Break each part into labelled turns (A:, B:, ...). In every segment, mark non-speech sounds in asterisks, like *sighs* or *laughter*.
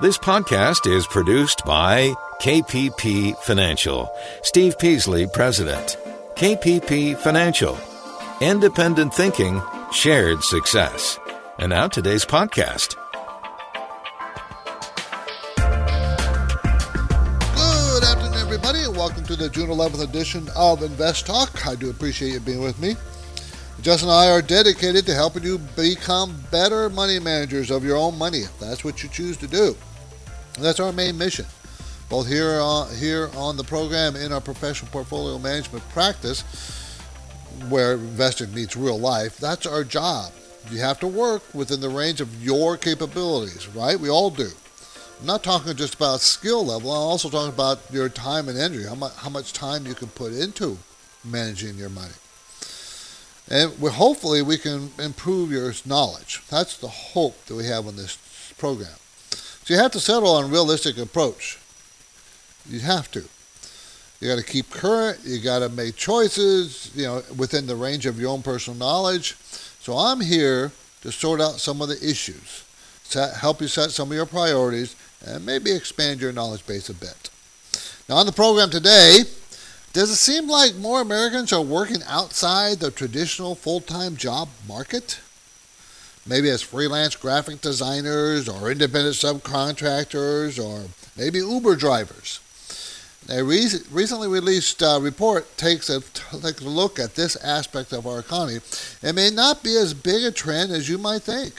A: This podcast is produced by KPP Financial. Steve Peasley, President. KPP Financial. Independent thinking, shared success. And now today's podcast.
B: Good afternoon, everybody, and welcome to the June 11th edition of Invest Talk. I do appreciate you being with me. Justin and I are dedicated to helping you become better money managers of your own money, if that's what you choose to do. That's our main mission, both here on, here on the program in our professional portfolio management practice, where investing meets real life. That's our job. You have to work within the range of your capabilities, right? We all do. I'm not talking just about skill level. I'm also talking about your time and energy, how much, how much time you can put into managing your money. And we, hopefully we can improve your knowledge. That's the hope that we have on this program. So you have to settle on a realistic approach. You have to. You got to keep current. You got to make choices, you know, within the range of your own personal knowledge. So I'm here to sort out some of the issues, set, help you set some of your priorities, and maybe expand your knowledge base a bit. Now on the program today, does it seem like more Americans are working outside the traditional full-time job market? Maybe as freelance graphic designers or independent subcontractors or maybe Uber drivers. A recently released uh, report takes a, a look at this aspect of our economy. It may not be as big a trend as you might think.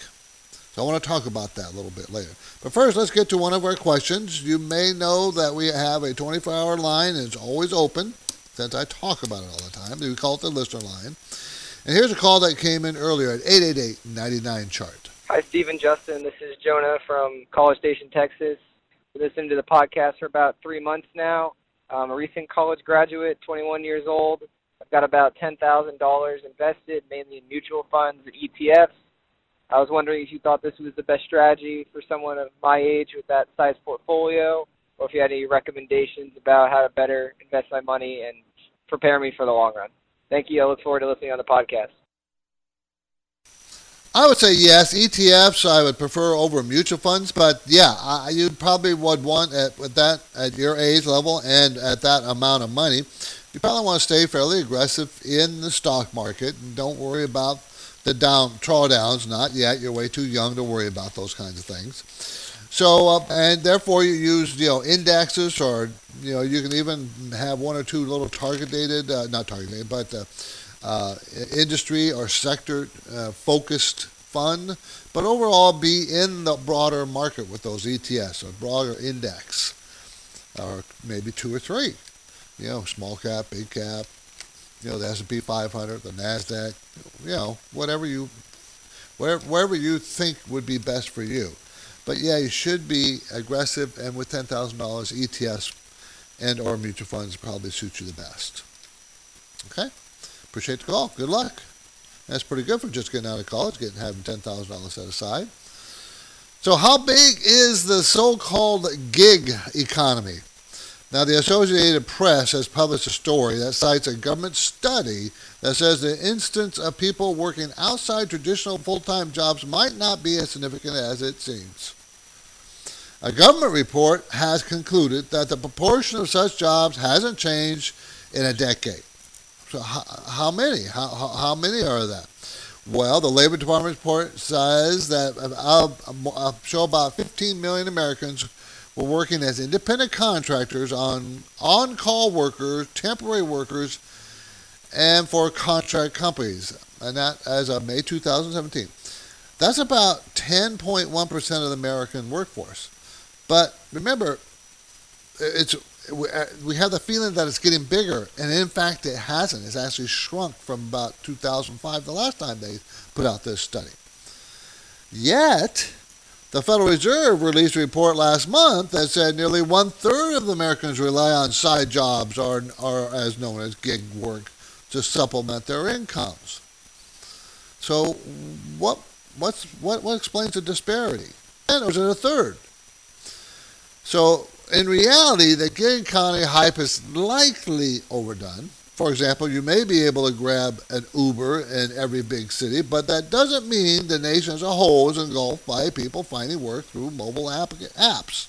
B: So I want to talk about that a little bit later. But first, let's get to one of our questions. You may know that we have a 24-hour line and it's always open since I talk about it all the time. We call it the listener line. And here's a call that came in earlier at 888-99-CHART.
C: Hi, Stephen Justin. This is Jonah from College Station, Texas. Listened to the podcast for about three months now. I'm a recent college graduate, 21 years old. I've got about $10,000 invested, mainly in mutual funds and ETFs. I was wondering if you thought this was the best strategy for someone of my age with that size portfolio, or if you had any recommendations about how to better invest my money and prepare me for the long run. Thank you. I look forward to listening on the podcast.
B: I would say yes. ETFs I would prefer over mutual funds, but yeah, I, you probably would want at with that at your age level and at that amount of money, you probably want to stay fairly aggressive in the stock market and don't worry about the down drawdowns. Not yet. You're way too young to worry about those kinds of things. So, uh, and therefore you use, you know, indexes or, you know, you can even have one or two little targeted, uh, not targeted, but uh, uh, industry or sector uh, focused fund, but overall be in the broader market with those ETFs or broader index, or maybe two or three, you know, small cap, big cap, you know, the S&P 500, the Nasdaq, you know, whatever you, wherever you think would be best for you. But yeah, you should be aggressive, and with ten thousand dollars, ETFs and or mutual funds probably suit you the best. Okay, appreciate the call. Good luck. That's pretty good for just getting out of college, getting having ten thousand dollars set aside. So, how big is the so-called gig economy? Now, the Associated Press has published a story that cites a government study that says the instance of people working outside traditional full-time jobs might not be as significant as it seems. A government report has concluded that the proportion of such jobs hasn't changed in a decade. So how, how many? How, how, how, many are that? Well, the Labor Department report says that I'll, I'll show about 15 million Americans were working as independent contractors on on-call workers, temporary workers, and for contract companies, and that as of May 2017. That's about 10.1% of the American workforce. But remember, it's we have the feeling that it's getting bigger, and in fact, it hasn't. It's actually shrunk from about 2005, the last time they put out this study. Yet, the Federal Reserve released a report last month that said nearly one third of Americans rely on side jobs, or, or as known as gig work, to supplement their incomes. So, what what's what what explains the disparity? And or is it a third? So, in reality, the gig economy hype is likely overdone. For example, you may be able to grab an Uber in every big city, but that doesn't mean the nation as a whole is engulfed by people finding work through mobile app- apps.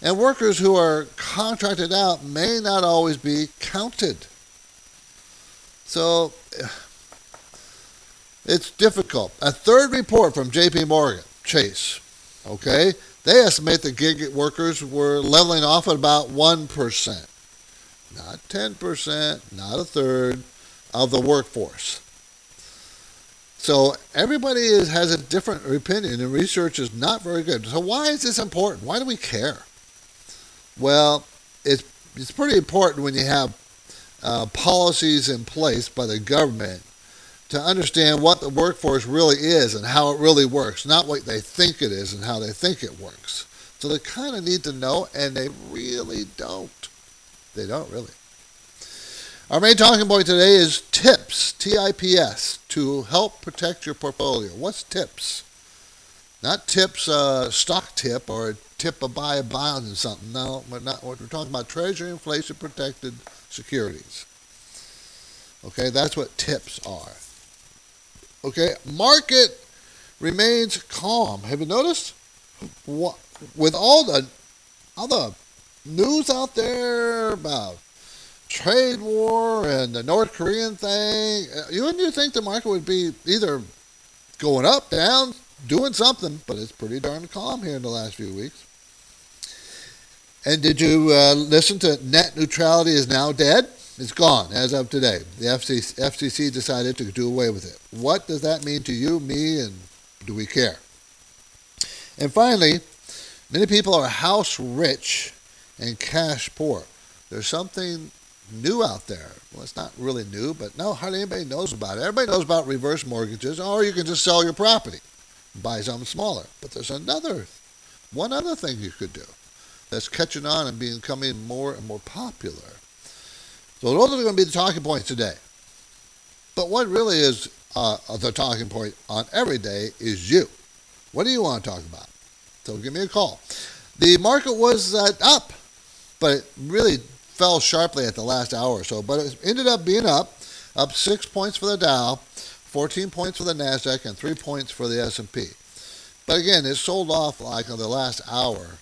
B: And workers who are contracted out may not always be counted. So *sighs* it's difficult. A third report from JP Morgan Chase, okay, they estimate the gig workers were leveling off at about 1%. Not 10%, not a third of the workforce. So everybody is, has a different opinion, and research is not very good. So why is this important? Why do we care? Well, it's it's pretty important when you have uh, policies in place by the government to understand what the workforce really is and how it really works, not what they think it is and how they think it works. So they kind of need to know, and they really don't. They don't really. Our main talking point today is TIPS, T-I-P-S, to help protect your portfolio. What's TIPS? Not TIPS, uh, stock tip or a tip of buy a bond and something. No, we're not. We're talking about Treasury inflation protected securities. Okay, that's what TIPS are. Okay, market remains calm. Have you noticed? What, with all the the news out there about trade war and the North Korean thing, uh, you wouldn't you think the market would be either going up, down, doing something? But it's pretty darn calm here in the last few weeks. And did you uh, listen to net neutrality is now dead? It's gone as of today. The FCC, FCC decided to do away with it. What does that mean to you, me, and do we care? And finally, many people are house rich and cash poor. There's something new out there. Well, it's not really new, but no, hardly anybody knows about it. Everybody knows about reverse mortgages, or you can just sell your property and buy something smaller. But there's another, one other thing you could do that's catching on and becoming more and more popular. So those are going to be the talking points today. But what really is uh, the talking point on every day is you. What do you want to talk about? So give me a call. The market was uh, up, but it really fell sharply at the last hour or so. But it ended up being up, up six points for the Dow, 14 points for the Nasdaq, and three points for the S&P. But again, it sold off like in the last hour.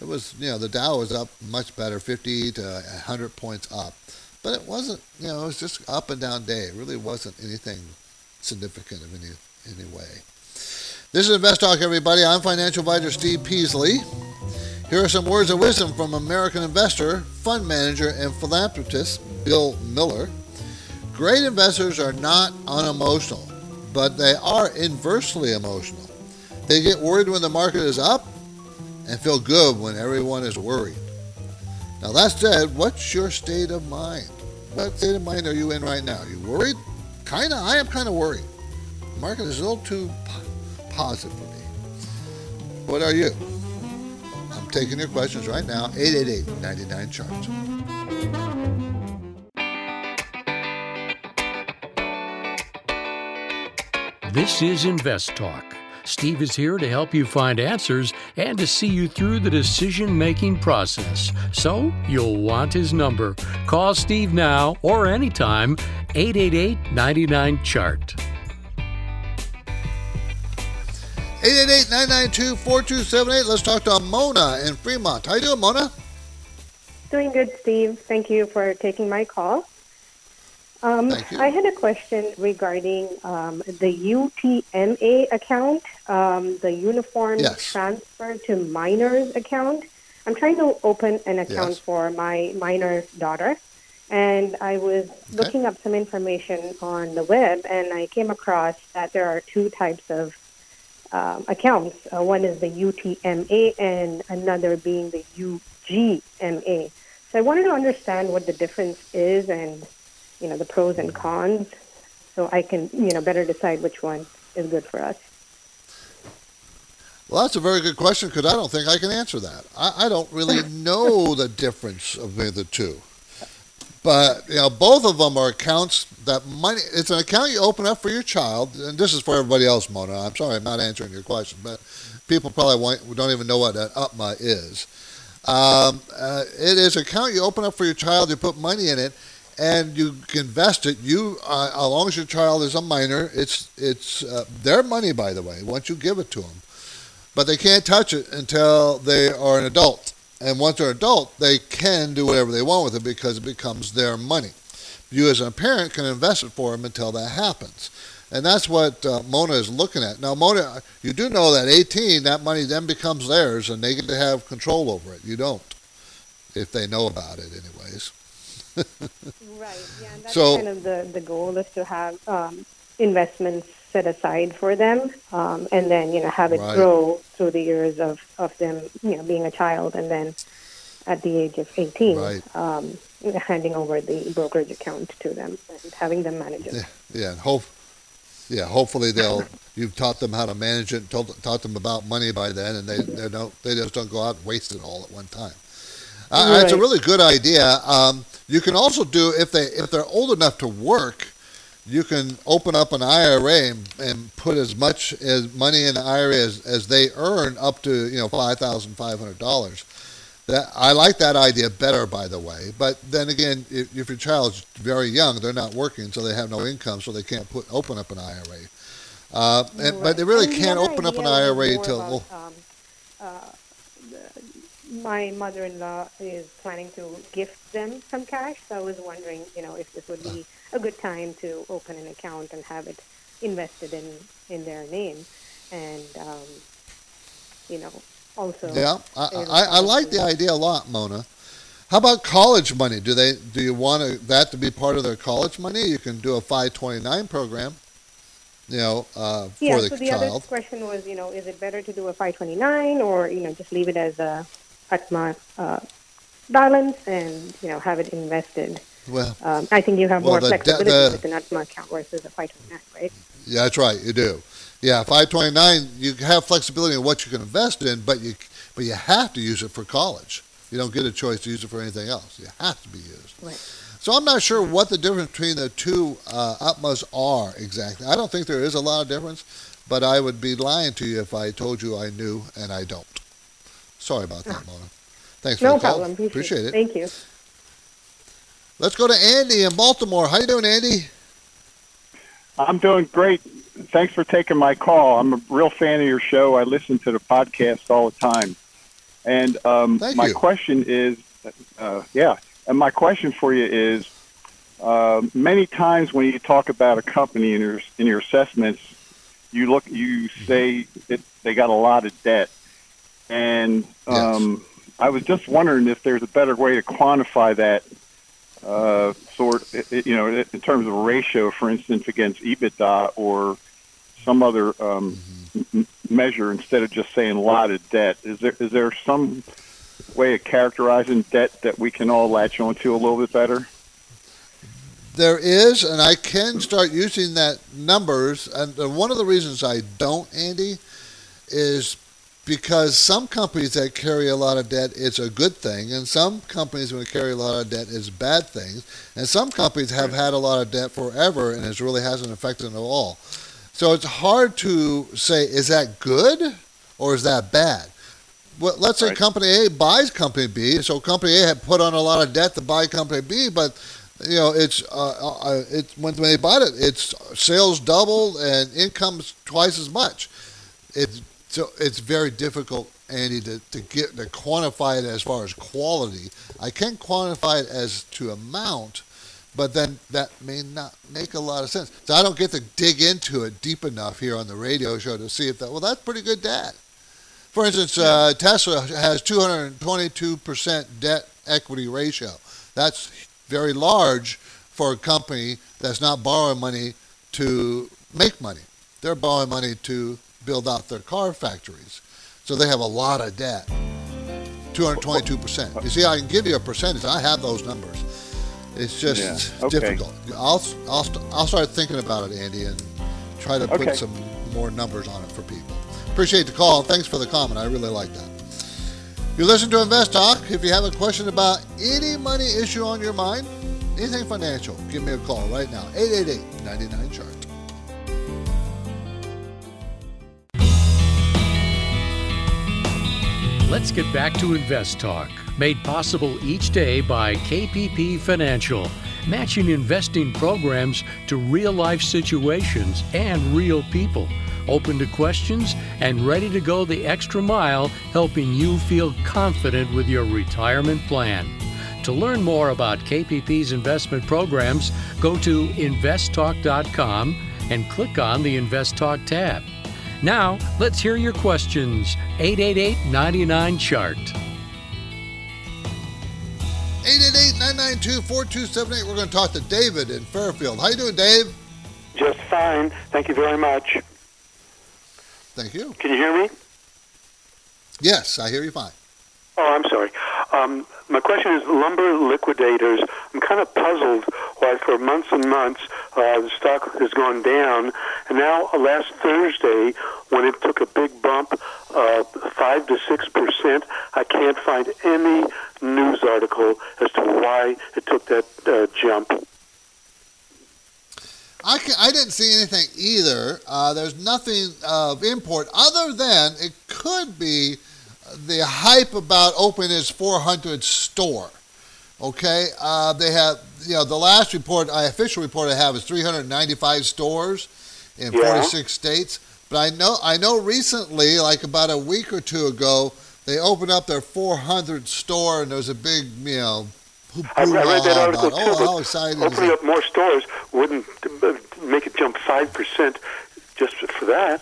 B: It was, you know, the Dow was up much better, 50 to 100 points up. But it wasn't, you know, it was just up and down day. It really wasn't anything significant of any, any way. This is Invest Talk, everybody. I'm financial advisor Steve Peasley. Here are some words of wisdom from American investor, fund manager, and philanthropist Bill Miller. Great investors are not unemotional, but they are inversely emotional. They get worried when the market is up and feel good when everyone is worried. Now, that said, what's your state of mind? What state of mind are you in right now? Are you worried? Kind of. I am kind of worried. The market is a little too positive for me. What are you? I'm taking your questions right now. 888 99 Charts.
D: This is Invest Talk. Steve is here to help you find answers and to see you through the decision making process. So you'll want his number. Call Steve now or anytime 888 99 Chart.
B: 888-992-4278. Let's talk to Mona in Fremont. How you doing, Mona?
E: Doing good, Steve. Thank you for taking my call. Um. I had a question regarding um, the UTMA account, um, the Uniform
B: Yes.
E: Transfer to Minors account. I'm trying to open an account
B: Yes.
E: for my minor daughter, and I was looking up some information on the web, and I came across that there are two types of um, accounts. Uh, one is the UTMA, and another being the UGMA. So I wanted to understand what the difference is, and you know the pros and cons, so I can you know better decide which one is good for us.
B: Well, that's a very good question because I don't think I can answer that. I, I don't really *laughs* know the difference of the two. But you know, both of them are accounts that money. It's an account you open up for your child, and this is for everybody else, Mona. I'm sorry, I'm not answering your question, but people probably don't even know what an UTMA is. Um, uh, it is an account you open up for your child. You put money in it, and you can invest it. You, uh, as long as your child is a minor, it's it's uh, their money, by the way. Once you give it to them, but they can't touch it until they are an adult. And once they're adult, they can do whatever they want with it because it becomes their money. You, as a parent, can invest it for them until that happens. And that's what uh, Mona is looking at. Now, Mona, you do know that 18, that money then becomes theirs and they get to have control over it. You don't, if they know about it, anyways. *laughs*
E: right, yeah, and that's so, kind of the, the goal is to have um, investments set aside for them um, and then, you know, have it right. grow through the years of, of them, you know, being a child and then at the age of 18, right. um, handing over the brokerage account to them and having them manage it.
B: Yeah, yeah hope, yeah, hopefully they'll you've taught them how to manage it, taught, taught them about money by then, and they they don't they just don't go out and waste it all at one time. Uh, right. It's a really good idea. Um, you can also do if they if they're old enough to work, you can open up an IRA and, and put as much as money in the IRA as, as they earn up to you know five thousand five hundred dollars. That I like that idea better, by the way. But then again, if, if your child's very young, they're not working, so they have no income, so they can't put open up an IRA. Uh, and, right. But they really and can't open up an IRA until. About, um, uh,
E: my mother-in-law is planning to gift them some cash, so I was wondering, you know, if this would be a good time to open an account and have it invested in in their name, and um, you know, also.
B: Yeah, I, I, I like the idea a lot, Mona. How about college money? Do they do you want to, that to be part of their college money? You can do a 529 program. You know, uh,
E: yeah,
B: for the,
E: so the
B: child.
E: other question was, you know, is it better to do a 529 or you know just leave it as a UTMA uh, balance and you know have it invested? Well, um, I think you have well, more flexibility the, with an UTMA account versus a 529, right?
B: Yeah, that's right. You do. Yeah, 529, you have flexibility in what you can invest in, but you but you have to use it for college. You don't get a choice to use it for anything else. You have to be used.
E: Right.
B: So I'm not sure what the difference between the two uh, UTMAs are exactly. I don't think there is a lot of difference, but I would be lying to you if I told you I knew, and I don't. Sorry about that, Mona. Thanks for
E: no
B: the call.
E: problem. Appreciate,
B: Appreciate it.
E: Thank you.
B: Let's go to Andy in Baltimore. How you doing, Andy?
F: I'm doing great thanks for taking my call. I'm a real fan of your show. I listen to the podcast all the time. And um, my
B: you.
F: question is, uh, yeah, and my question for you is, uh, many times when you talk about a company in your in your assessments, you look, you say that they got a lot of debt, and um, yes. I was just wondering if there's a better way to quantify that uh, sort, you know, in terms of ratio, for instance, against EBITDA or some other um, mm-hmm. measure instead of just saying lot of debt. Is there is there some way of characterizing debt that we can all latch onto a little bit better?
B: There is, and I can start using that numbers. And one of the reasons I don't, Andy, is because some companies that carry a lot of debt, it's a good thing, and some companies when carry a lot of debt is bad things, and some companies have had a lot of debt forever, and it really hasn't affected them at all. So it's hard to say, is that good or is that bad? Well, let's say right. company A buys company B, so company A had put on a lot of debt to buy company B, but you know it's uh, uh, it's when, when they bought it, its sales doubled and income's twice as much. It's so it's very difficult, Andy, to, to get to quantify it as far as quality. I can quantify it as to amount, but then that may not make a lot of sense. So I don't get to dig into it deep enough here on the radio show to see if that, well, that's pretty good debt. For instance, uh, Tesla has 222% debt equity ratio. That's very large for a company that's not borrowing money to make money. They're borrowing money to build out their car factories. So they have a lot of debt. 222%. You see, I can give you a percentage. I have those numbers. It's just yeah. okay. difficult. I'll, I'll, I'll start thinking about it, Andy, and try to put some more numbers on it for people. Appreciate the call. Thanks for the comment. I really like that. You listen to Invest Talk. If you have a question about any money issue on your mind, anything financial, give me a call right now. 888 99 chart.
D: Let's get back to Invest Talk, made possible each day by KPP Financial. matching investing programs to real life situations and real people. Open to questions and ready to go the extra mile, helping you feel confident with your retirement plan. To learn more about KPP's investment programs, go to investtalk.com and click on the Invest Talk tab. Now, let's hear your questions. 888 99 Chart.
B: 888-992-4278. We're going to talk to David in Fairfield. How you doing, Dave?
G: Just fine. Thank you very much.
B: Thank you.
G: Can you hear me?
B: Yes, I hear you fine.
G: Oh, I'm sorry. Um, my question is lumber liquidators. I'm kind of puzzled why for months and months uh, the stock has gone down, and now uh, last Thursday when it took a big bump, uh, five to six percent, I can't find any news article as to why it took that uh, jump.
B: I, can, I didn't see anything either. Uh, there's nothing of import other than it could be the hype about opening its 400 store. Okay, uh, they have you know the last report, I official report I have is 395 stores in
G: Yeah.
B: 46 states. But I know I know recently, like about a week or two ago, they opened up their 400 store, and there was a big you know.
G: I, I read that article
B: about,
G: too.
B: Oh, how exciting
G: opening up more stores wouldn't make it jump five percent just for that.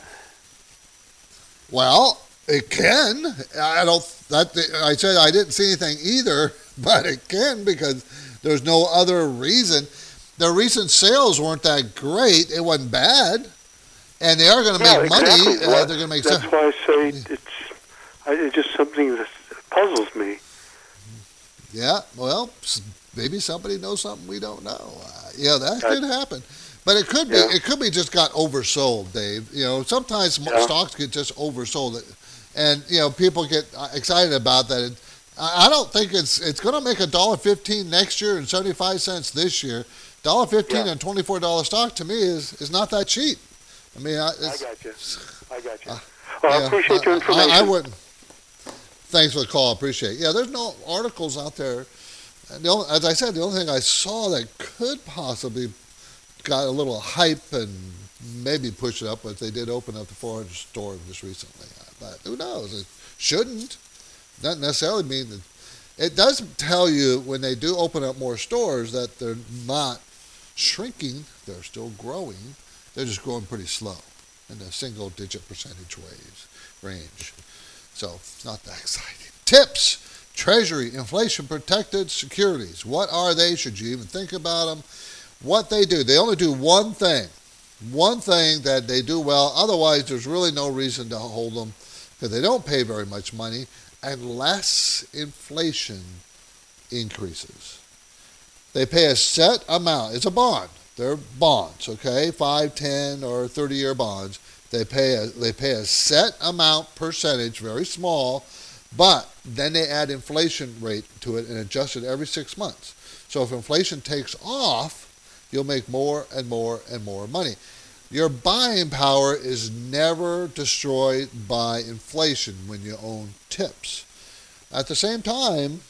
B: Well, it can. I don't. That I said I didn't see anything either, *laughs* but it can because there's no other reason. Their recent sales weren't that great. It wasn't bad, and they are going to
G: Yeah,
B: make
G: exactly.
B: money. Uh, they're going to make
G: That's
B: some.
G: why I say it's, I, it's just something that puzzles me.
B: Yeah. Well, maybe somebody knows something we don't know. Uh, yeah, that
G: I-
B: could happen. But it could be.
G: Yeah.
B: It could be just got oversold, Dave. You know, sometimes
G: Yeah.
B: stocks get just oversold, and you know people get excited about that. I don't think it's it's going to make a dollar fifteen next year and seventy five cents this year. Dollar fifteen
G: Yeah.
B: and twenty four dollar stock to me is is not that cheap. I mean, I,
G: I got you. I got you.
B: Uh,
G: well, I appreciate your information.
B: I, I wouldn't. Thanks for the call. Appreciate. it. Yeah, there's no articles out there. And the only, as I said, the only thing I saw that could possibly got a little hype and maybe push it up was they did open up the 400 store just recently. But who knows? It shouldn't. Doesn't necessarily mean that. It does tell you when they do open up more stores that they're not shrinking. They're still growing. They're just growing pretty slow in the single digit percentage ways range. So it's not that *laughs* exciting. Tips Treasury inflation protected securities. What are they? Should you even think about them? What they do, they only do one thing. One thing that they do well. Otherwise, there's really no reason to hold them because they don't pay very much money unless inflation increases. They pay a set amount. It's a bond. They're bonds, okay? Five, ten, or 30 year bonds. They pay a they pay a set amount percentage, very small, but then they add inflation rate to it and adjust it every six months. So if inflation takes off, you'll make more and more and more money. Your buying power is never destroyed by inflation when you own tips. At the same time,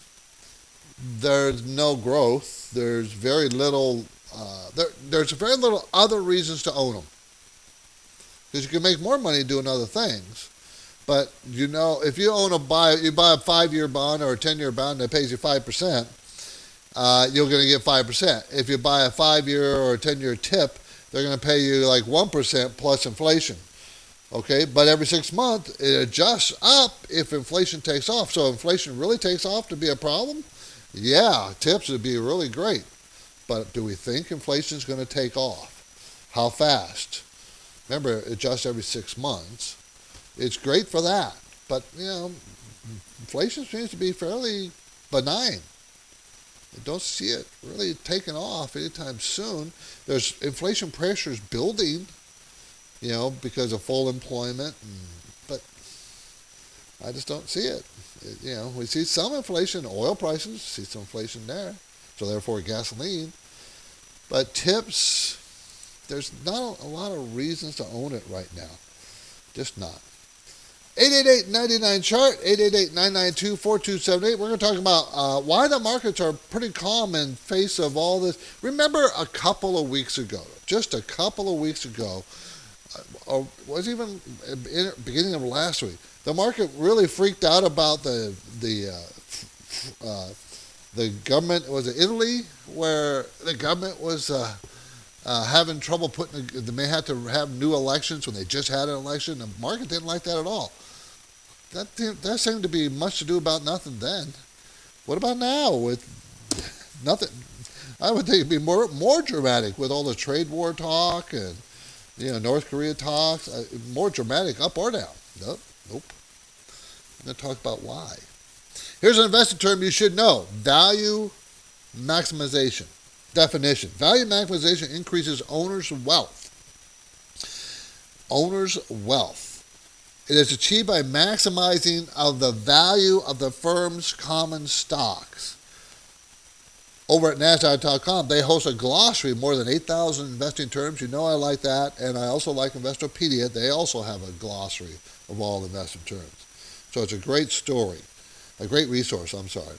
B: there's no growth. There's very little. Uh, there, there's very little other reasons to own them because you can make more money doing other things. But you know, if you own a buy, you buy a five-year bond or a ten-year bond that pays you five percent, uh, you're going to get five percent. If you buy a five-year or a ten-year tip, they're going to pay you like one percent plus inflation. Okay, but every six months it adjusts up if inflation takes off. So inflation really takes off to be a problem. Yeah, tips would be really great. But do we think inflation is going to take off? How fast? Remember, it adjusts every six months. It's great for that. But, you know, inflation seems to be fairly benign. I don't see it really taking off anytime soon. There's inflation pressures building, you know, because of full employment, but I just don't see it. It- You know, we see some inflation, in oil prices, see some inflation there, so therefore gasoline. But tips, there's not a lot of reasons to own it right now. Just not. 888-99 chart 888-992-4278 we're going to talk about uh, why the markets are pretty calm in face of all this. Remember a couple of weeks ago just a couple of weeks ago uh, or was even in beginning of last week the market really freaked out about the the uh, uh, the government was it Italy where the government was uh, uh, having trouble putting they may have to have new elections when they just had an election. The market didn't like that at all that that seemed to be much to do about nothing then. What about now with *laughs* nothing? I would think it'd be more more dramatic with all the trade war talk and you know North Korea talks. Uh, more dramatic, up or down? Nope, nope. I'm to talk about why. Here's an investing term you should know: value maximization. Definition: Value maximization increases owners' wealth. Owners' wealth it is achieved by maximizing of the value of the firm's common stocks. Over at NASDAQ.com, they host a glossary, of more than 8,000 investing terms. You know I like that. And I also like Investopedia. They also have a glossary of all investing terms. So it's a great story, a great resource, I'm sorry.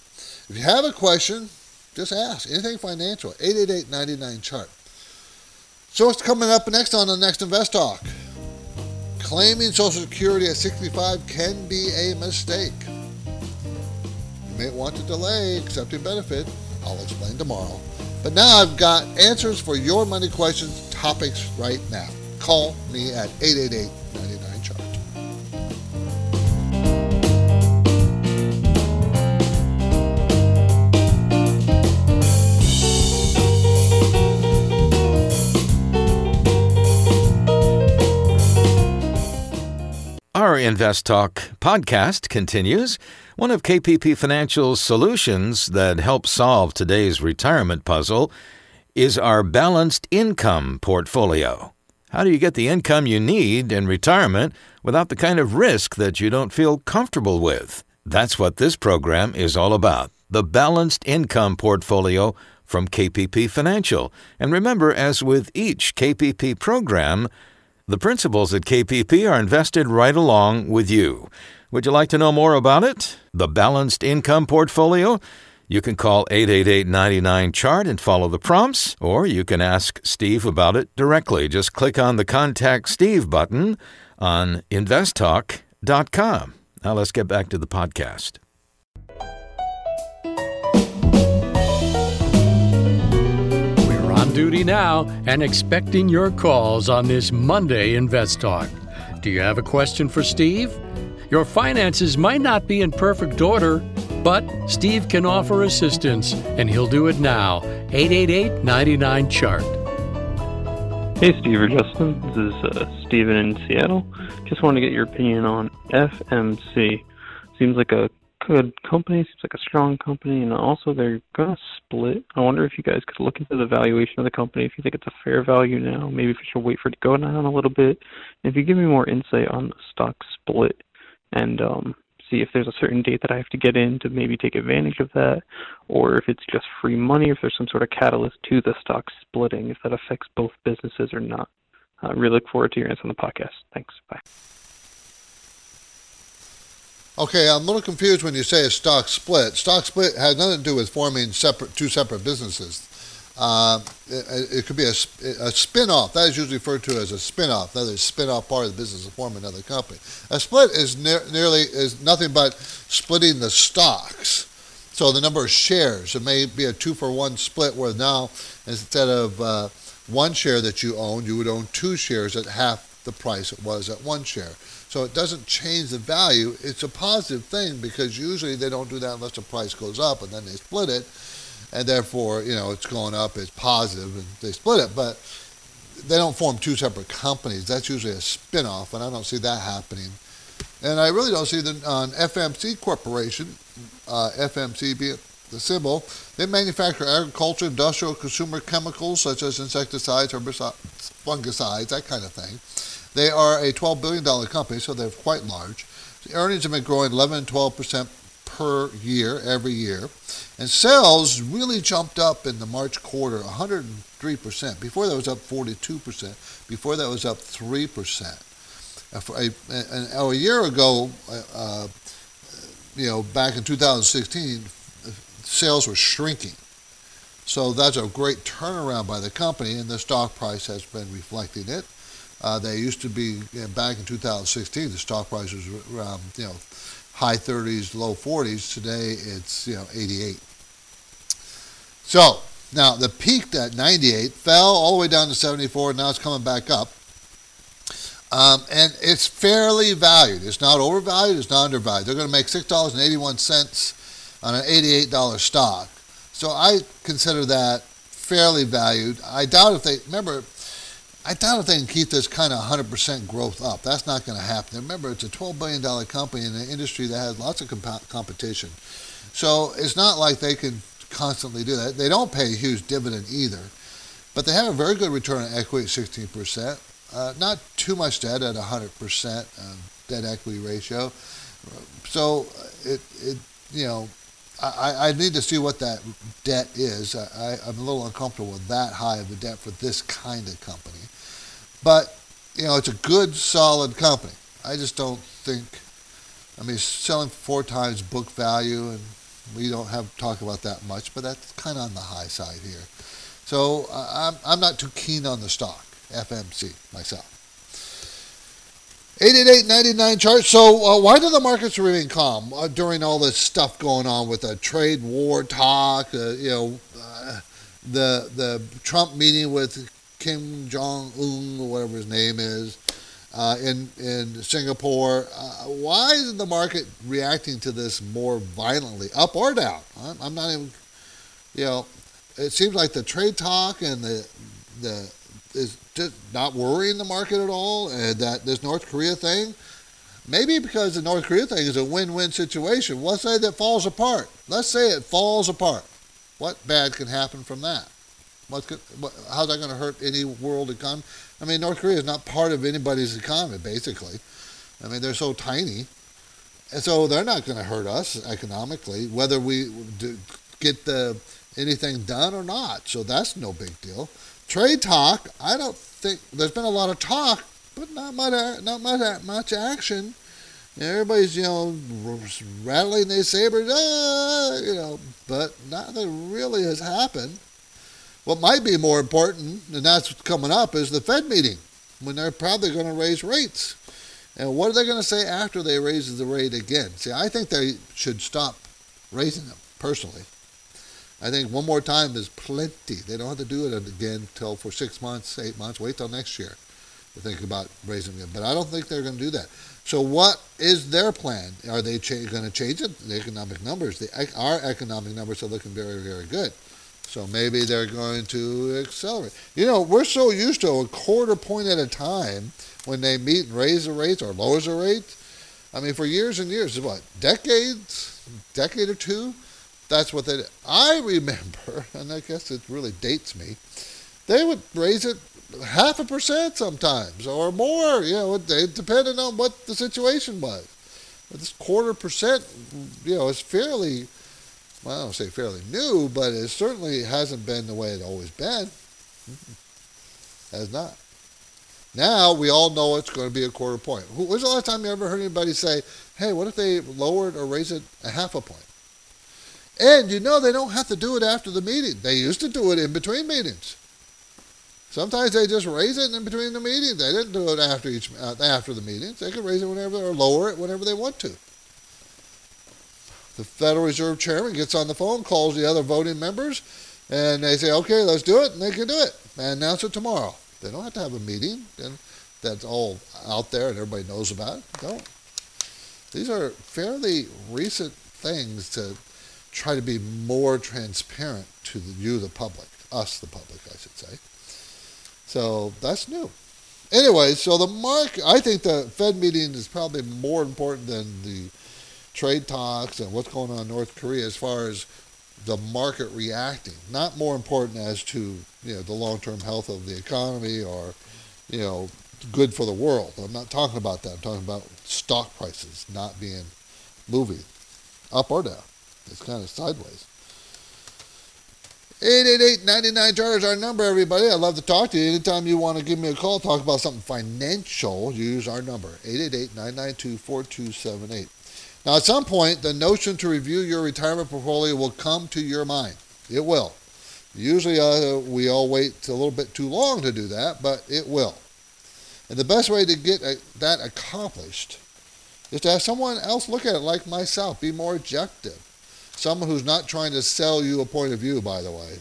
B: If you have a question, just ask. Anything financial, 888-99-CHART. So what's coming up next on the next Invest Talk? Claiming Social Security at 65 can be a mistake. You may want to delay accepting benefit. I'll explain tomorrow. But now I've got answers for your money questions, topics right now. Call me at 888 99
A: Our Invest Talk podcast continues. One of KPP Financial's solutions that helps solve today's retirement puzzle is our balanced income portfolio. How do you get the income you need in retirement without the kind of risk that you don't feel comfortable with? That's what this program is all about the balanced income portfolio from KPP Financial. And remember, as with each KPP program, the principals at KPP are invested right along with you. Would you like to know more about it? The Balanced Income Portfolio? You can call 888 99 Chart and follow the prompts, or you can ask Steve about it directly. Just click on the Contact Steve button on investtalk.com. Now let's get back to the podcast.
D: Duty now and expecting your calls on this Monday Invest Talk. Do you have a question for Steve? Your finances might not be in perfect order, but Steve can offer assistance, and he'll do it now. 888 99 Chart.
H: Hey, Steve or Justin. This is uh, Steven in Seattle. Just want to get your opinion on FMC. Seems like a good company. Seems like a strong company, and also they're gonna split. I wonder if you guys could look into the valuation of the company. If you think it's a fair value now, maybe if you should wait for it to go down a little bit. And if you give me more insight on the stock split, and um, see if there's a certain date that I have to get in to maybe take advantage of that, or if it's just free money, if there's some sort of catalyst to the stock splitting, if that affects both businesses or not. I really look forward to your answer on the podcast. Thanks. Bye.
B: Okay, I'm a little confused when you say a stock split. Stock split has nothing to do with forming separate two separate businesses. Uh, it, it, could be a, a spin-off. That is usually referred to as a spin-off. That is spin-off part of the business to form another company. A split is ne- nearly is nothing but splitting the stocks. So the number of shares. It may be a two-for-one split where now instead of uh, one share that you own, you would own two shares at half the price it was at one share. So it doesn't change the value. It's a positive thing because usually they don't do that unless the price goes up and then they split it. And therefore, you know, it's going up, it's positive, and they split it. But they don't form two separate companies. That's usually a spin-off, and I don't see that happening. And I really don't see the on FMC Corporation, uh, FMC being the symbol, they manufacture agriculture, industrial, consumer chemicals such as insecticides, herbicides, fungicides, that kind of thing. They are a $12 billion company, so they're quite large. The earnings have been growing 11 and 12% per year, every year. And sales really jumped up in the March quarter 103%. Before that was up 42%. Before that was up 3%. A, a, a, year ago, uh, you know, back in 2016, sales were shrinking. So that's a great turnaround by the company, and the stock price has been reflecting it. Uh, they used to be you know, back in 2016. The stock price was around you know high 30s, low 40s. Today it's you know 88. So now the peaked at 98, fell all the way down to 74. Now it's coming back up, um, and it's fairly valued. It's not overvalued. It's not undervalued. They're going to make six dollars and 81 cents on an $88 stock. So I consider that fairly valued. I doubt if they remember I doubt if they can keep this kind of 100% growth up. That's not going to happen. Remember, it's a $12 billion company in an industry that has lots of comp- competition. So it's not like they can constantly do that. They don't pay a huge dividend either. But they have a very good return on equity at 16%. Uh, not too much debt at 100% uh, debt equity ratio. So it, it you know, I, I need to see what that debt is. I, I'm a little uncomfortable with that high of a debt for this kind of company. But, you know, it's a good, solid company. I just don't think, I mean, selling four times book value, and we don't have talk about that much, but that's kind of on the high side here. So I'm, I'm not too keen on the stock, FMC, myself. 888.99 chart. So uh, why do the markets remain calm uh, during all this stuff going on with the trade war talk? Uh, you know, uh, the the Trump meeting with Kim Jong Un, or whatever his name is, uh, in in Singapore. Uh, why isn't the market reacting to this more violently, up or down? I'm, I'm not even, you know, it seems like the trade talk and the the is just not worrying the market at all, and that this North Korea thing. Maybe because the North Korea thing is a win-win situation. Let's say that falls apart. Let's say it falls apart. What bad can happen from that? What's good, what, how's that going to hurt any world economy? I mean, North Korea is not part of anybody's economy, basically. I mean, they're so tiny. And so they're not going to hurt us economically, whether we get the, anything done or not. So that's no big deal. Trade talk, I don't think, there's been a lot of talk, but not much, not much, much action. Everybody's, you know, rattling their sabers, ah, you know, but nothing really has happened. What might be more important, and that's coming up, is the Fed meeting when they're probably going to raise rates. And what are they going to say after they raise the rate again? See, I think they should stop raising them, personally. I think one more time is plenty. They don't have to do it again till for six months, eight months. Wait till next year to think about raising them. But I don't think they're going to do that. So what is their plan? Are they cha- going to change it? The economic numbers, the, our economic numbers are looking very, very good. So maybe they're going to accelerate. You know, we're so used to a quarter point at a time when they meet and raise the rates or lowers the rates. I mean, for years and years, what decades, decade or two, that's what they. Did. I remember, *laughs* and I guess it really dates me. They would raise it half a percent sometimes or more. You know, it depended on what the situation was. But this quarter percent, you know, is fairly well, I don't say fairly new, but it certainly hasn't been the way it always been. Has not. Now we all know it's going to be a quarter point. When's the last time you ever heard anybody say, hey, what if they lowered or raised it a half a point? And you know they don't have to do it after the meeting. They used to do it in between meetings. Sometimes they just raise it in between the meetings. They didn't do it after each uh, after the meetings. They could raise it whenever or lower it whenever they want to. The Federal Reserve Chairman gets on the phone, calls the other voting members, and they say, okay, let's do it, and they can do it and announce it tomorrow. They don't have to have a meeting and that's all out there and everybody knows about it. Don't. These are fairly recent things to try to be more transparent to the, you, the public, us, the public, I should say. So that's new. Anyway, so the mark, I think the Fed meeting is probably more important than the trade talks and what's going on in North Korea as far as the market reacting. Not more important as to you know the long-term health of the economy or you know good for the world. I'm not talking about that. I'm talking about stock prices not being moving up or down. It's kind of sideways. 888-99 Charter is our number, everybody. I'd love to talk to you. Anytime you want to give me a call, talk about something financial, use our number, 888-992-4278. Now, at some point, the notion to review your retirement portfolio will come to your mind. It will. Usually, uh, we all wait a little bit too long to do that, but it will. And the best way to get a, that accomplished is to have someone else look at it like myself, be more objective. Someone who's not trying to sell you a point of view, by the way.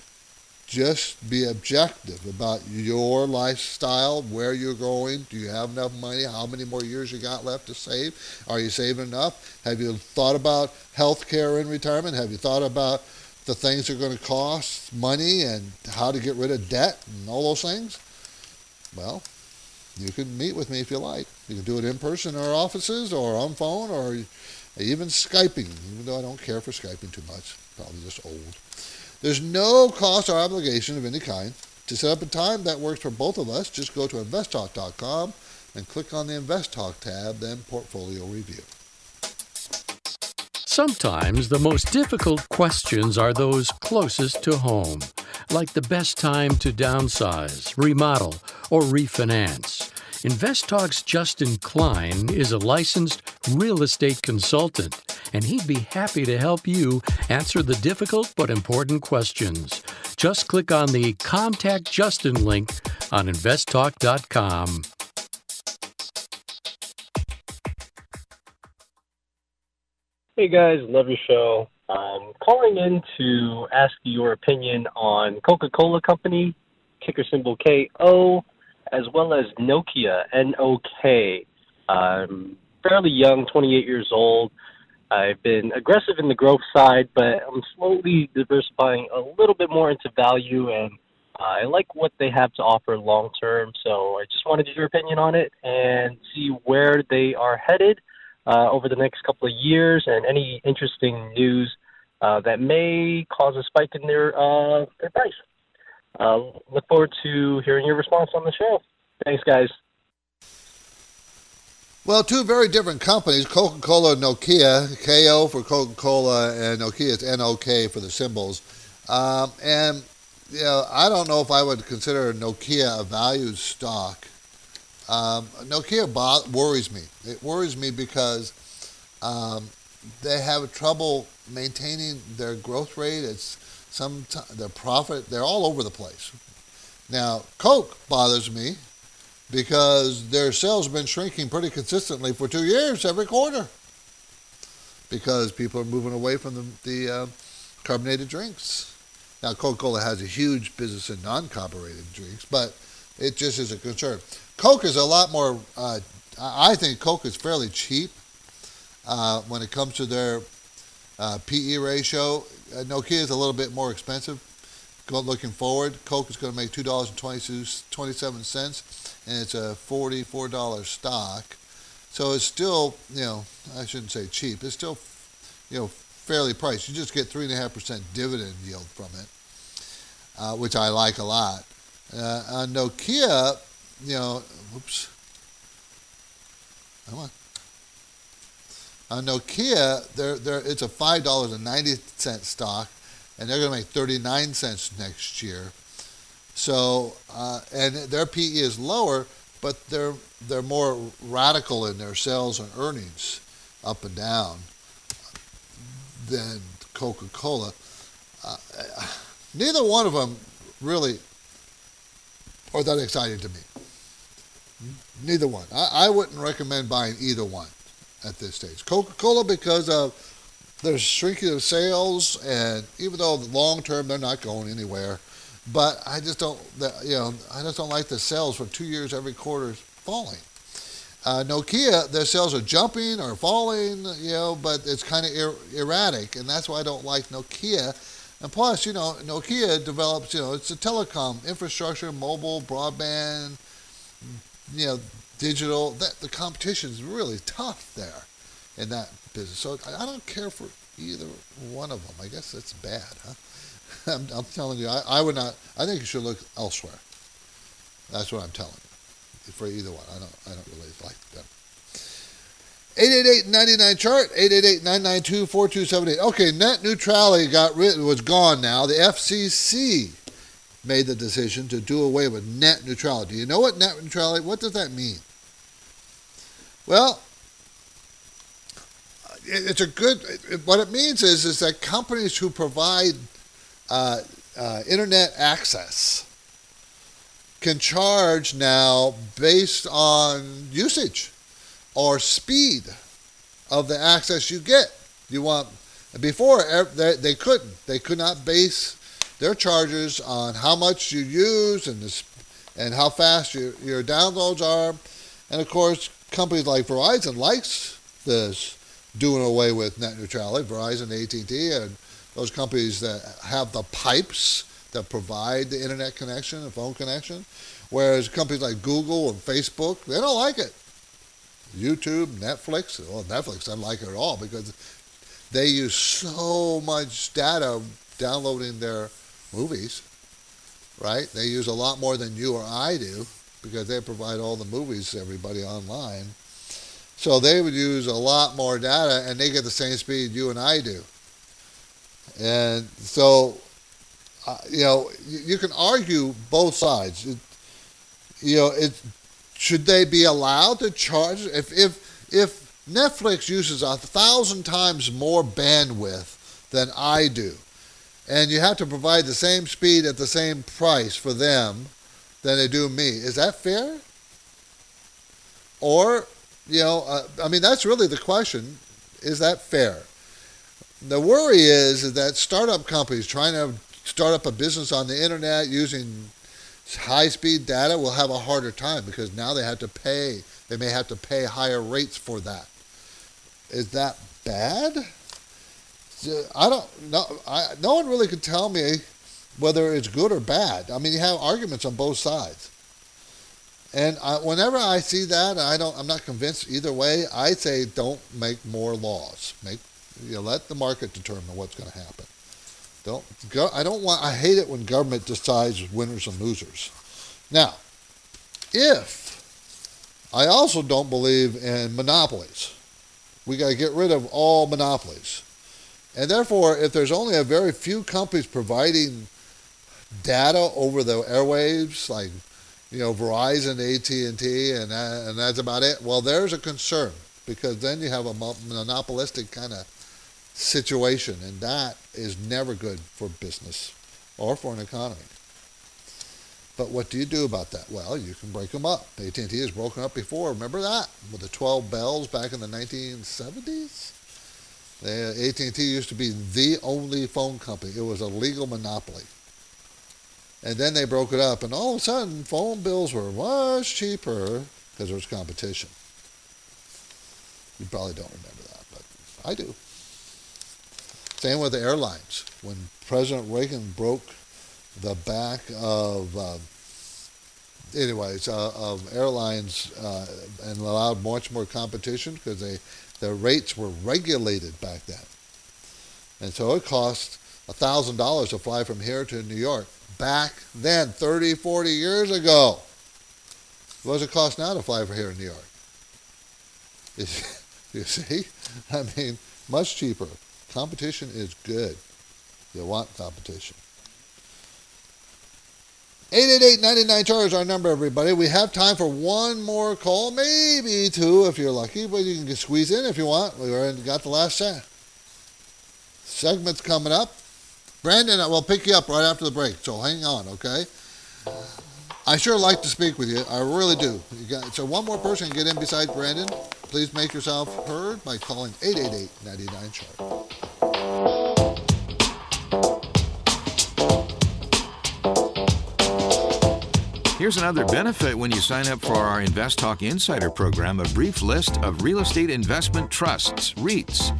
B: Just be objective about your lifestyle, where you're going. Do you have enough money? How many more years you got left to save? Are you saving enough? Have you thought about health care in retirement? Have you thought about the things that are going to cost money and how to get rid of debt and all those things? Well, you can meet with me if you like. You can do it in person in our offices or on phone or even Skyping, even though I don't care for Skyping too much. Probably just old. There's no cost or obligation of any kind. To set up a time that works for both of us, just go to investtalk.com and click on the Invest Talk tab, then Portfolio Review.
D: Sometimes the most difficult questions are those closest to home, like the best time to downsize, remodel, or refinance. InvestTalk's Justin Klein is a licensed real estate consultant, and he'd be happy to help you answer the difficult but important questions. Just click on the Contact Justin link on investtalk.com.
I: Hey guys, love your show. Um, calling in to ask your opinion on Coca Cola Company, ticker symbol KO, as well as Nokia, N O K. I'm fairly young, 28 years old. I've been aggressive in the growth side, but I'm slowly diversifying a little bit more into value, and I like what they have to offer long term. So I just wanted your opinion on it and see where they are headed uh, over the next couple of years, and any interesting news uh, that may cause a spike in their uh, their price. Uh, look forward to hearing your response on the show. Thanks, guys.
B: Well, two very different companies, Coca-Cola and Nokia, KO for Coca-Cola and Nokia is NOK for the symbols. Um, and, you know, I don't know if I would consider Nokia a valued stock. Um, Nokia bo- worries me. It worries me because um, they have trouble maintaining their growth rate. It's some t- their profit. They're all over the place. Now, Coke bothers me because their sales have been shrinking pretty consistently for two years every quarter because people are moving away from the, the uh, carbonated drinks. Now, Coca-Cola has a huge business in non-carbonated drinks, but it just is a concern. Coke is a lot more. Uh, I think Coke is fairly cheap uh, when it comes to their uh, PE ratio. Uh, Nokia is a little bit more expensive. Looking forward, Coke is going to make two dollars and it's a forty-four dollar stock. So it's still, you know, I shouldn't say cheap. It's still, you know, fairly priced. You just get three and a half percent dividend yield from it, uh, which I like a lot. Uh, on Nokia, you know, whoops. Come on. On Nokia, they're, they're, it's a five dollars and ninety cent stock, and they're going to make thirty nine cents next year. So, uh, and their PE is lower, but they're they're more radical in their sales and earnings, up and down, than Coca Cola. Uh, neither one of them really are that exciting to me. Neither one. I, I wouldn't recommend buying either one at this stage. Coca Cola, because of their shrinking of sales, and even though long term they're not going anywhere, but I just don't, you know, I just don't like the sales for two years every quarter falling. Uh, Nokia, their sales are jumping or falling, you know, but it's kind of er- erratic, and that's why I don't like Nokia. And plus, you know, Nokia develops, you know, it's a telecom infrastructure, mobile, broadband, you know, digital. That the competition is really tough there in that business. So I, I don't care for either one of them. I guess that's bad, huh? *laughs* I'm, I'm, telling you, I, I would not. I think you should look elsewhere. That's what I'm telling you. For either one, I don't. I don't really like them. 888-99 chart 888-992-4278 okay net neutrality got rid was gone now the fcc made the decision to do away with net neutrality you know what net neutrality what does that mean well it's a good what it means is is that companies who provide uh, uh, internet access can charge now based on usage or speed of the access you get. You want before they couldn't. They could not base their charges on how much you use and this, and how fast your, your downloads are. And of course, companies like Verizon likes this doing away with net neutrality. Verizon, AT&T, and those companies that have the pipes that provide the internet connection, the phone connection. Whereas companies like Google and Facebook, they don't like it. YouTube, Netflix. Well, Netflix doesn't like it at all because they use so much data downloading their movies, right? They use a lot more than you or I do because they provide all the movies to everybody online. So they would use a lot more data and they get the same speed you and I do. And so, uh, you know, you, you, can argue both sides. It, you know, it should they be allowed to charge if if if Netflix uses a thousand times more bandwidth than I do, and you have to provide the same speed at the same price for them than they do me. Is that fair? Or, you know, uh, I mean, that's really the question. Is that fair? The worry is, that startup companies trying to start up a business on the internet using high speed data will have a harder time because now they have to pay. They may have to pay higher rates for that. Is that bad? I don't know. No one really can tell me whether it's good or bad. I mean, you have arguments on both sides. And I, whenever I see that, I don't. I'm not convinced either way. I say don't make more laws. Make you let the market determine what's going to happen. Don't go, I don't want. I hate it when government decides winners and losers. Now, if I also don't believe in monopolies, we got to get rid of all monopolies, and therefore, if there's only a very few companies providing data over the airwaves, like you know Verizon, AT and T, and and that's about it. Well, there's a concern because then you have a monopolistic kind of situation, and that is never good for business or for an economy. But what do you do about that? Well, you can break them up. AT&T has broken up before. Remember that with the 12 bells back in the 1970s? The AT&T used to be the only phone company. It was a legal monopoly. And then they broke it up, and all of a sudden, phone bills were much cheaper because there was competition. You probably don't remember that, but I do. Same with the airlines. When President Reagan broke the back of, uh, anyways, uh, of airlines uh, and allowed much more competition because they the rates were regulated back then, and so it cost thousand dollars to fly from here to New York back then, 30, 40 years ago. What does it cost now to fly from here to New York? *laughs* You see, I mean, much cheaper. Competition is good. You want competition. 888-99 chart is our number, everybody. We have time for one more call, maybe two if you're lucky, but you can squeeze in if you want. We already got the last set. Segment's coming up. Brandon, I will pick you up right after the break, so hang on, okay? I sure like to speak with you. I really do. Got, so one more person get in besides Brandon. Please make yourself heard by calling 888-99-CHART.
A: Here's another benefit when you sign up for our Invest Talk Insider program a brief list of real estate investment trusts, REITs,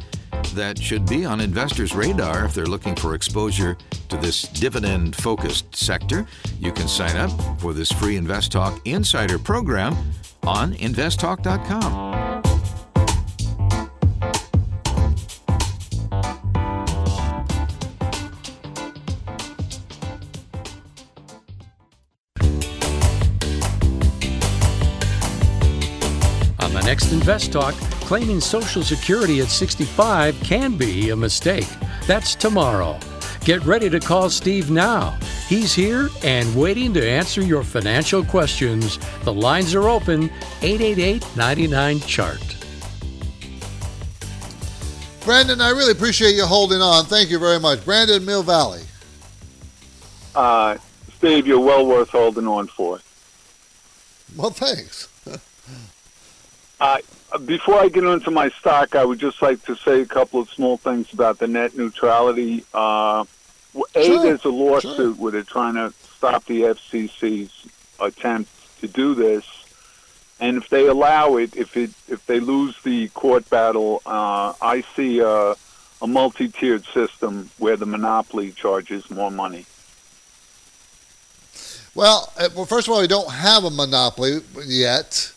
A: that should be on investors' radar if they're looking for exposure to this dividend focused sector. You can sign up for this free Invest Talk Insider program on investtalk.com.
D: Next Invest Talk, claiming Social Security at 65 can be a mistake. That's tomorrow. Get ready to call Steve now. He's here and waiting to answer your financial questions. The lines are open 888 99 Chart.
B: Brandon, I really appreciate you holding on. Thank you very much. Brandon, Mill Valley.
F: Uh, Steve, you're well worth holding on for.
B: Well, thanks.
F: Uh, before I get into my stock, I would just like to say a couple of small things about the net neutrality. Uh, a,
B: Sure,
F: there's a lawsuit
B: sure.
F: where they're trying to stop the FCC's attempt to do this. And if they allow it, if it if they lose the court battle, uh, I see a, a multi-tiered system where the monopoly charges more money.
B: Well, uh, well, first of all, we don't have a monopoly yet,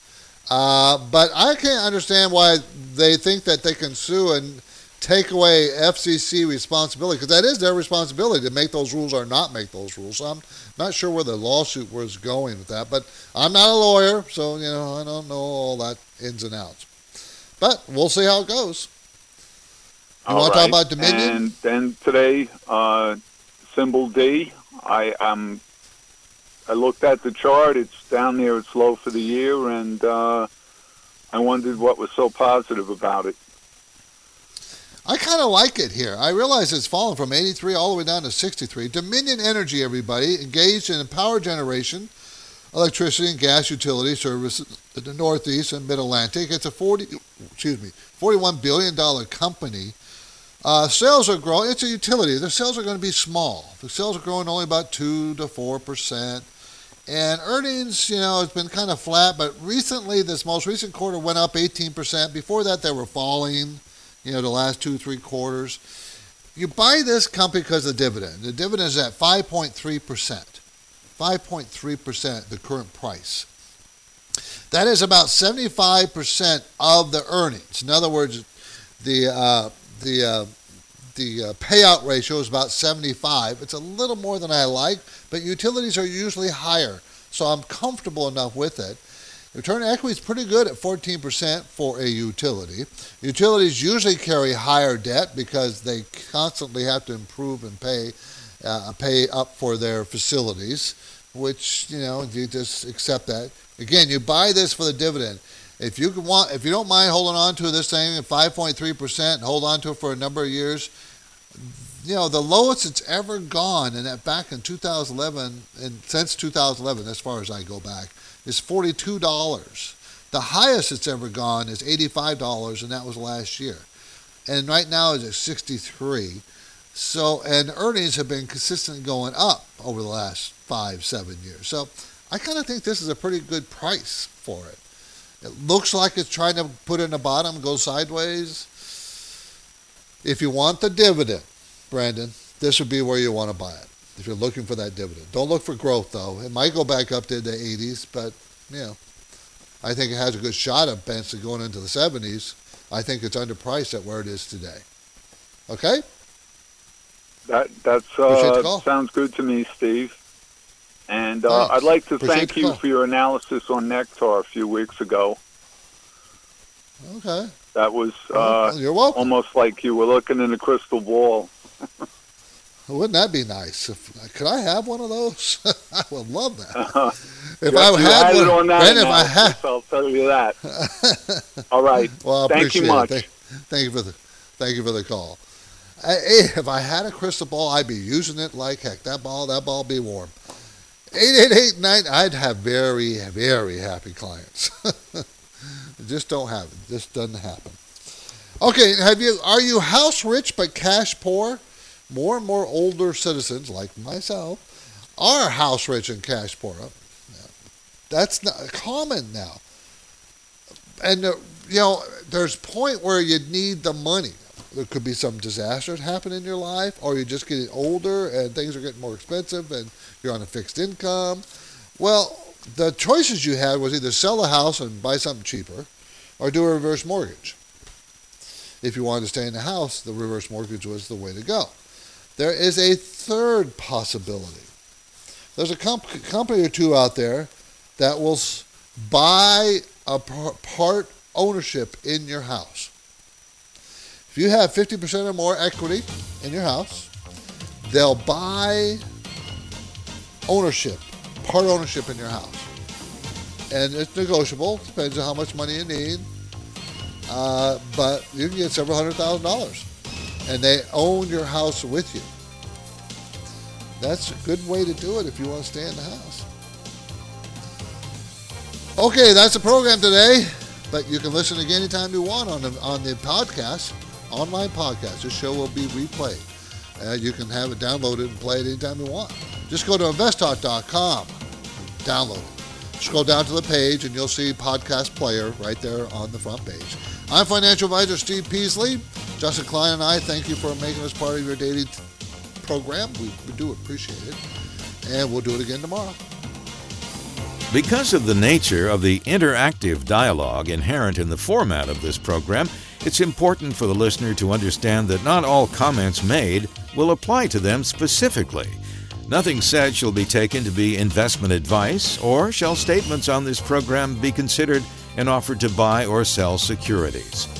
B: uh, but I can't understand why they think that they can sue and take away FCC responsibility because that is their responsibility to make those rules or not make those rules. So I'm not sure where the lawsuit was going with that, but I'm not a lawyer, so you know I don't know all that ins and outs. But we'll see how it goes. You
F: All
B: want to talk about Dominion?
F: And then today, uh, symbol D. I um, I looked at the chart. It's down there. It's low for the year, and uh, I wondered what was so positive about it.
B: I kind of like it here. I realize it's fallen from 83 all the way down to 63. Dominion Energy, everybody, engaged in power generation, electricity and gas utility services in the Northeast and Mid Atlantic. It's a 40, excuse me, 41 billion dollar company. Uh, sales are growing. It's a utility. The sales are going to be small. The sales are growing only about two to four percent. And earnings, you know, it's been kind of flat, but recently, this most recent quarter went up 18%. Before that, they were falling you know, the last two, three quarters. You buy this company because of the dividend. The dividend is at 5.3%. 5.3%, the current price. That is about 75% of the earnings. In other words, the, uh, the, uh, the uh, payout ratio is about 75. It's a little more than I like, but utilities are usually higher. So I'm comfortable enough with it. Return on equity is pretty good at 14% for a utility. Utilities usually carry higher debt because they constantly have to improve and pay uh, pay up for their facilities, which you know you just accept that. Again, you buy this for the dividend. If you can want, if you don't mind holding on to this thing at 5.3% hold on to it for a number of years, you know the lowest it's ever gone, and that back in 2011, and since 2011, as far as I go back, is $42. The highest it's ever gone is $85, and that was last year. And right now it's at 63. So, and earnings have been consistently going up over the last five, seven years. So, I kind of think this is a pretty good price for it. It looks like it's trying to put in the bottom, go sideways. If you want the dividend, Brandon, this would be where you want to buy it if you're looking for that dividend. Don't look for growth though. It might go back up to the 80s, but you know, I think it has a good shot at Benson going into the 70s. I think it's underpriced at where it is today. Okay?
F: That that's uh, sounds good to me, Steve. And uh. I'd like to
B: Appreciate
F: thank you for your analysis on Nectar a few weeks ago.
B: Okay.
F: That was uh,
B: you're welcome.
F: almost like you were looking in a crystal ball. *laughs*
B: Wouldn't that be nice? If, could I have one of those? *laughs* I would love that. *laughs* If
F: Yes,
B: I had one,
F: on that
B: if I had,
F: I'll tell you that. All right.
B: well, I
F: Thank
B: appreciate
F: you much.
B: it. Thank, thank you for the, thank you for the call. I, if I had a crystal ball, I'd be using it like heck. That ball, that ball, be warm. Eight eight eight nine. I'd have very, very happy clients. *laughs* just don't have it. Just doesn't happen. Okay, have you? Are you house rich but cash poor? More and more older citizens, like myself, are house rich and cash poor. That's not common now. And uh, you know, there's point where you need the money. There could be some disasters happen in your life, or you're just getting older and things are getting more expensive, and you're on a fixed income. Well, the choices you had was either sell the house and buy something cheaper, or do a reverse mortgage. If you wanted to stay in the house, the reverse mortgage was the way to go. There is a third possibility. There's a comp- company or two out there that will buy a par- part ownership in your house. If you have 50% or more equity in your house, they'll buy ownership, part ownership in your house. And it's negotiable, depends on how much money you need. Uh, but you can get several hundred thousand dollars. And they own your house with you. That's a good way to do it if you want to stay in the house. Okay, that's the program today. But you can listen again anytime you want on the on the podcast, online podcast. This show will be replayed. Uh, you can have it downloaded and play it anytime you want. Just go to investtalk.com, download it. Scroll down to the page and you'll see podcast player right there on the front page. I'm financial advisor Steve Peasley. Justin Klein and I thank you for making us part of your daily t- program. We, we do appreciate it. And we'll do it again tomorrow.
A: Because of the nature of the interactive dialogue inherent in the format of this program, it's important for the listener to understand that not all comments made will apply to them specifically. Nothing said shall be taken to be investment advice, or shall statements on this program be considered an offer to buy or sell securities.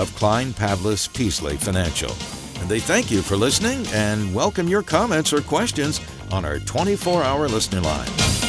A: of Klein Pavlis Peasley Financial. And they thank you for listening and welcome your comments or questions on our 24 hour listening line.